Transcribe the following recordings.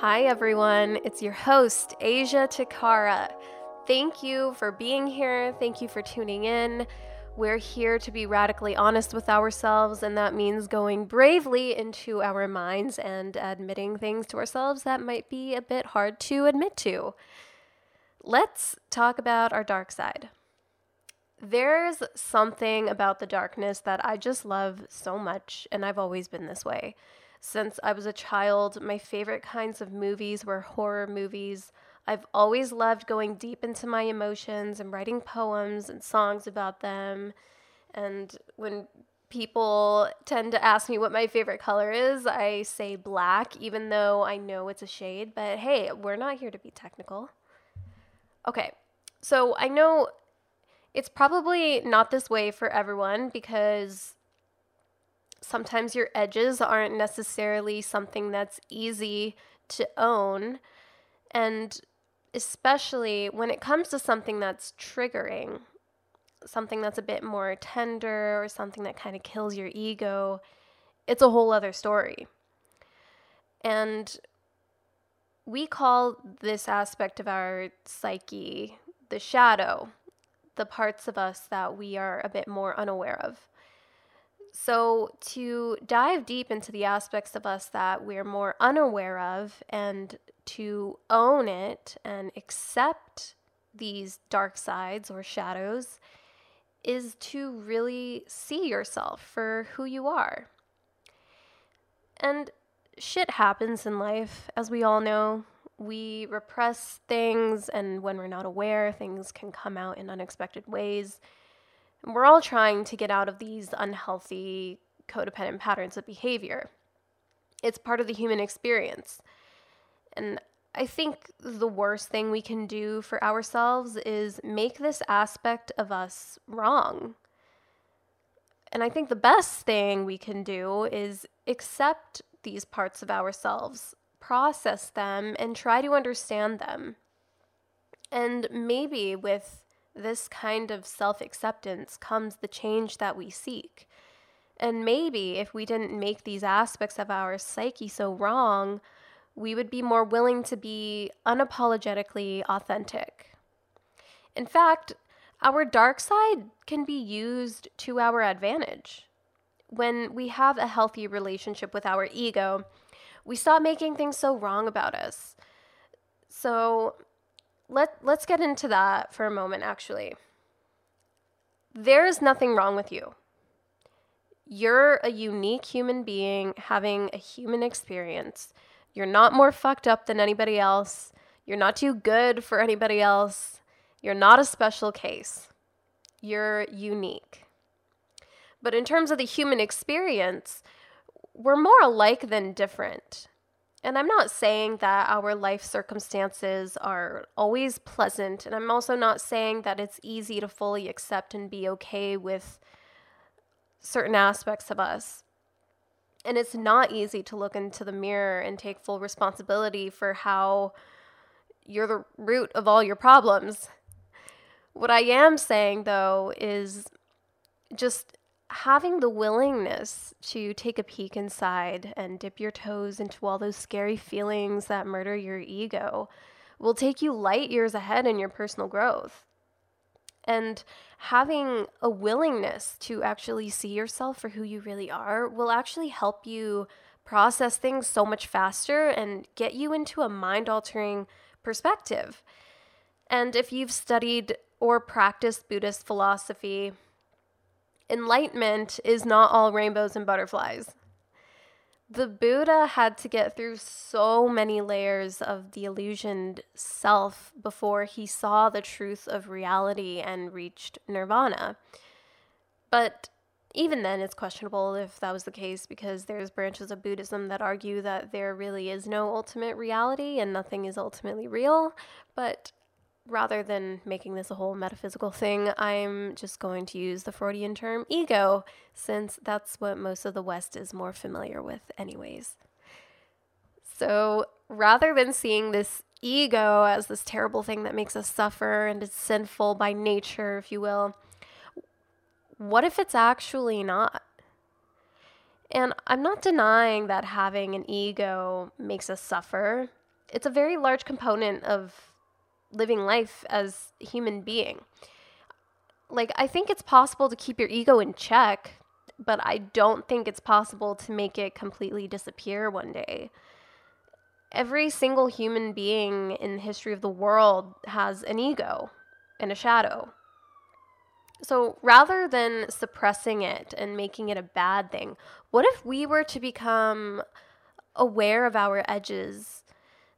Hi, everyone. It's your host, Asia Takara. Thank you for being here. Thank you for tuning in. We're here to be radically honest with ourselves, and that means going bravely into our minds and admitting things to ourselves that might be a bit hard to admit to. Let's talk about our dark side. There's something about the darkness that I just love so much, and I've always been this way. Since I was a child, my favorite kinds of movies were horror movies. I've always loved going deep into my emotions and writing poems and songs about them. And when people tend to ask me what my favorite color is, I say black, even though I know it's a shade. But hey, we're not here to be technical. Okay, so I know it's probably not this way for everyone because sometimes your edges aren't necessarily something that's easy to own. And especially when it comes to something that's triggering, something that's a bit more tender or something that kind of kills your ego, it's a whole other story. And we call this aspect of our psyche the shadow, the parts of us that we are a bit more unaware of. So, to dive deep into the aspects of us that we're more unaware of and to own it and accept these dark sides or shadows is to really see yourself for who you are. And shit happens in life, as we all know. We repress things, and when we're not aware, things can come out in unexpected ways. We're all trying to get out of these unhealthy codependent patterns of behavior. It's part of the human experience. And I think the worst thing we can do for ourselves is make this aspect of us wrong. And I think the best thing we can do is accept these parts of ourselves, process them, and try to understand them. And maybe with this kind of self acceptance comes the change that we seek. And maybe if we didn't make these aspects of our psyche so wrong, we would be more willing to be unapologetically authentic. In fact, our dark side can be used to our advantage. When we have a healthy relationship with our ego, we stop making things so wrong about us. So, let let's get into that for a moment actually. There is nothing wrong with you. You're a unique human being having a human experience. You're not more fucked up than anybody else. You're not too good for anybody else. You're not a special case. You're unique. But in terms of the human experience, we're more alike than different. And I'm not saying that our life circumstances are always pleasant. And I'm also not saying that it's easy to fully accept and be okay with certain aspects of us. And it's not easy to look into the mirror and take full responsibility for how you're the root of all your problems. What I am saying, though, is just having the willingness to take a peek inside and dip your toes into all those scary feelings that murder your ego will take you light years ahead in your personal growth. And having a willingness to actually see yourself for who you really are will actually help you process things so much faster and get you into a mind altering perspective. And if you've studied or practiced Buddhist philosophy, enlightenment is not all rainbows and butterflies. The Buddha had to get through so many layers of the illusioned self before he saw the truth of reality and reached nirvana. But even then, it's questionable if that was the case because there's branches of Buddhism that argue that there really is no ultimate reality and nothing is ultimately real. But rather than making this a whole metaphysical thing, I'm just going to use the Freudian term ego, since that's what most of the West is more familiar with, anyways. So rather than seeing this ego as this terrible thing that makes us suffer and is sinful by nature, if you will, what if it's actually not? And I'm not denying that having an ego makes us suffer. it's a very large component of living life as a human being. Like, I think it's possible to keep your ego in check, but I don't think it's possible to make it completely disappear one day. Every single human being in the history of the world has an ego and a shadow. So rather than suppressing it and making it a bad thing, what if we were to become aware of our edges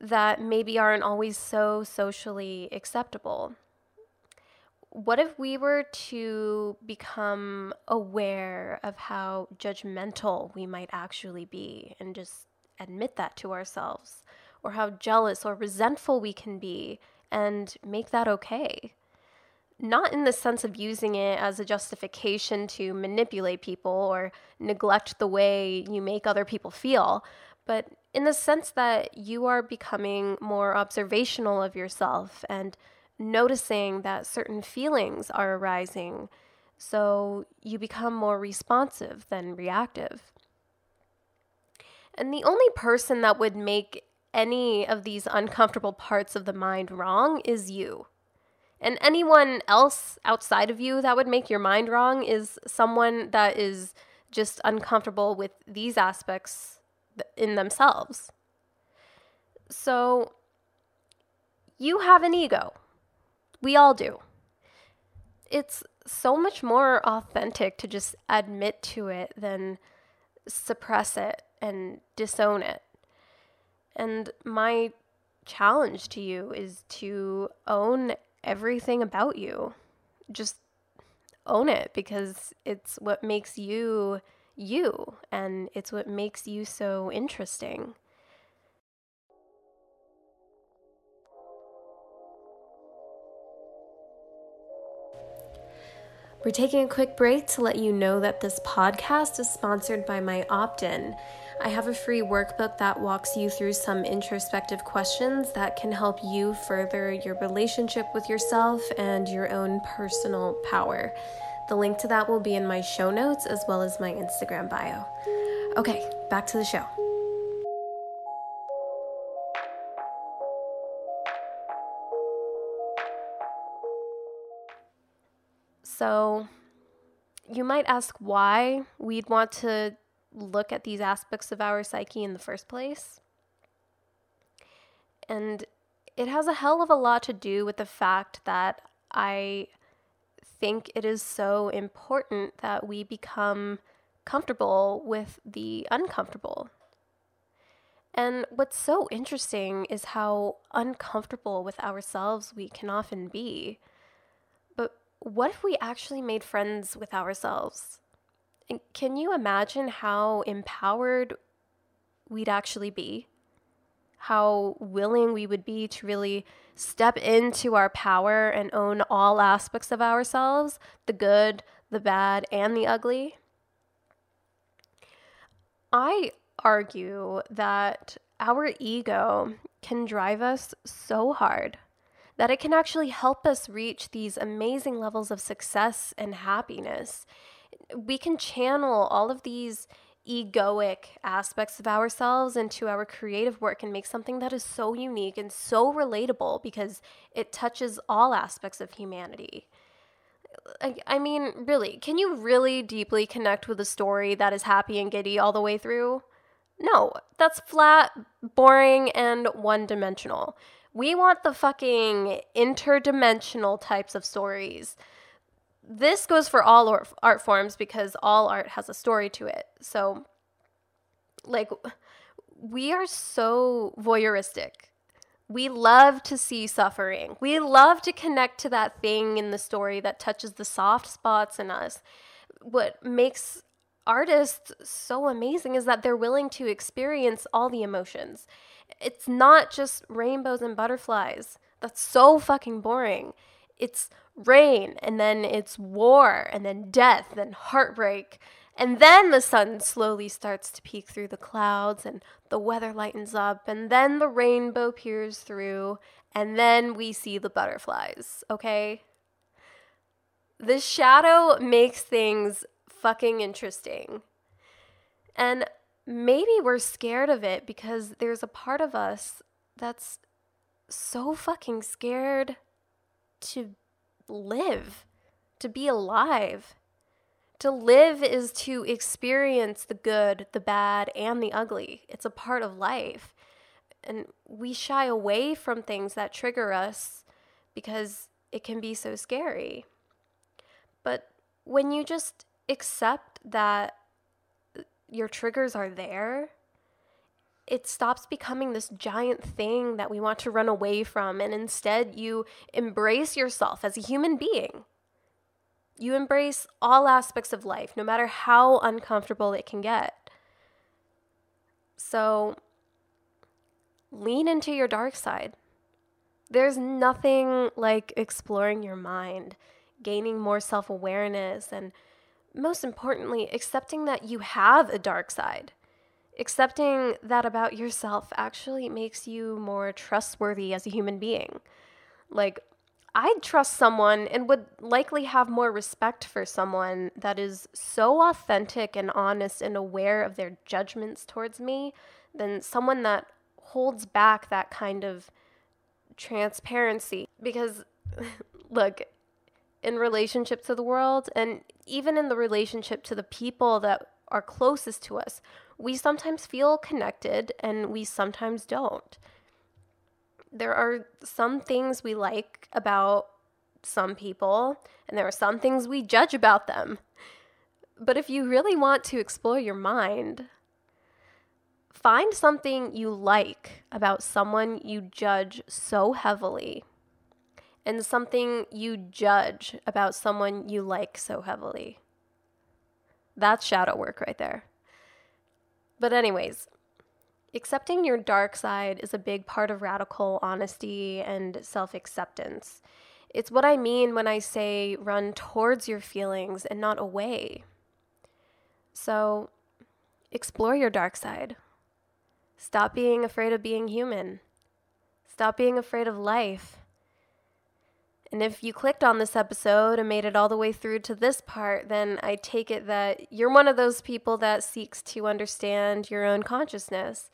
that maybe aren't always so socially acceptable? What if we were to become aware of how judgmental we might actually be and just admit that to ourselves? Or how jealous or resentful we can be and make that okay? not in the sense of using it as a justification to manipulate people or neglect the way you make other people feel, but in the sense that you are becoming more observational of yourself and noticing that certain feelings are arising. So you become more responsive than reactive. And the only person that would make any of these uncomfortable parts of the mind wrong is you. And anyone else outside of you that would make your mind wrong is someone that is just uncomfortable with these aspects in themselves. So, you have an ego. We all do. It's so much more authentic to just admit to it than suppress it and disown it. And my challenge to you is to own everything about you. Just own it because it's what makes you you and it's what makes you so interesting. We're taking a quick break to let you know that this podcast is sponsored by my opt in. I have a free workbook that walks you through some introspective questions that can help you further your relationship with yourself and your own personal power. The link to that will be in my show notes as well as my Instagram bio. Okay, back to the show. So, you might ask why we'd want to look at these aspects of our psyche in the first place. And it has a hell of a lot to do with the fact that I think it is so important that we become comfortable with the uncomfortable. And what's so interesting is how uncomfortable with ourselves we can often be. But what if we actually made friends with ourselves? can you imagine how empowered we'd actually be? How willing we would be to really step into our power and own all aspects of ourselves the good, the bad, and the ugly? I argue that our ego can drive us so hard that it can actually help us reach these amazing levels of success and happiness we can channel all of these egoic aspects of ourselves into our creative work and make something that is so unique and so relatable because it touches all aspects of humanity. I, mean, really, can you really deeply connect with a story that is happy and giddy all the way through? No, that's flat, boring, and one dimensional. We want the fucking interdimensional types of stories this goes for all art forms because all art has a story to it. So, like, we are so voyeuristic. We love to see suffering. We love to connect to that thing in the story that touches the soft spots in us. What makes artists so amazing is that they're willing to experience all the emotions. It's not just rainbows and butterflies. That's so fucking boring. It's rain, and then it's war, and then death, and heartbreak. And then the sun slowly starts to peek through the clouds, and the weather lightens up, and then the rainbow peers through, and then we see the butterflies, okay? The shadow makes things fucking interesting. And maybe we're scared of it because there's a part of us that's so fucking scared to live, to be alive. To live is to experience the good, the bad, and the ugly. It's a part of life. And we shy away from things that trigger us because it can be so scary. But when you just accept that your triggers are there, it stops becoming this giant thing that we want to run away from. And instead, you embrace yourself as a human being. You embrace all aspects of life, no matter how uncomfortable it can get. So, lean into your dark side. There's nothing like exploring your mind, gaining more self awareness, and most importantly, accepting that you have a dark side. Accepting that about yourself actually makes you more trustworthy as a human being. Like, I'd trust someone and would likely have more respect for someone that is so authentic and honest and aware of their judgments towards me than someone that holds back that kind of transparency. Because, look, in relationship to the world and even in the relationship to the people that are closest to us, we sometimes feel connected and we sometimes don't there are some things we like about some people, and there are some things we judge about them. But if you really want to explore your mind, find something you like about someone you judge so heavily, and something you judge about someone you like so heavily. That's shadow work right there. But, anyways, Accepting your dark side is a big part of radical honesty and self acceptance. It's what I mean when I say run towards your feelings and not away. So, explore your dark side. Stop being afraid of being human. Stop being afraid of life. And if you clicked on this episode and made it all the way through to this part, then I take it that you're one of those people that seeks to understand your own consciousness.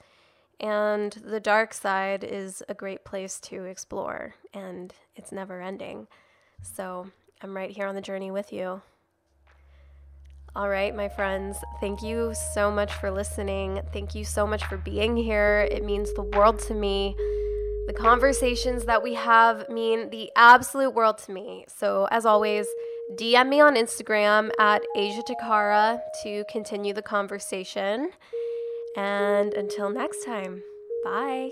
And the dark side is a great place to explore, and it's never ending. So I'm right here on the journey with you. All right, my friends, thank you so much for listening. Thank you so much for being here. It means the world to me. The conversations that we have mean the absolute world to me. So, as always, DM me on Instagram at Asia Takara to continue the conversation. And until next time, bye.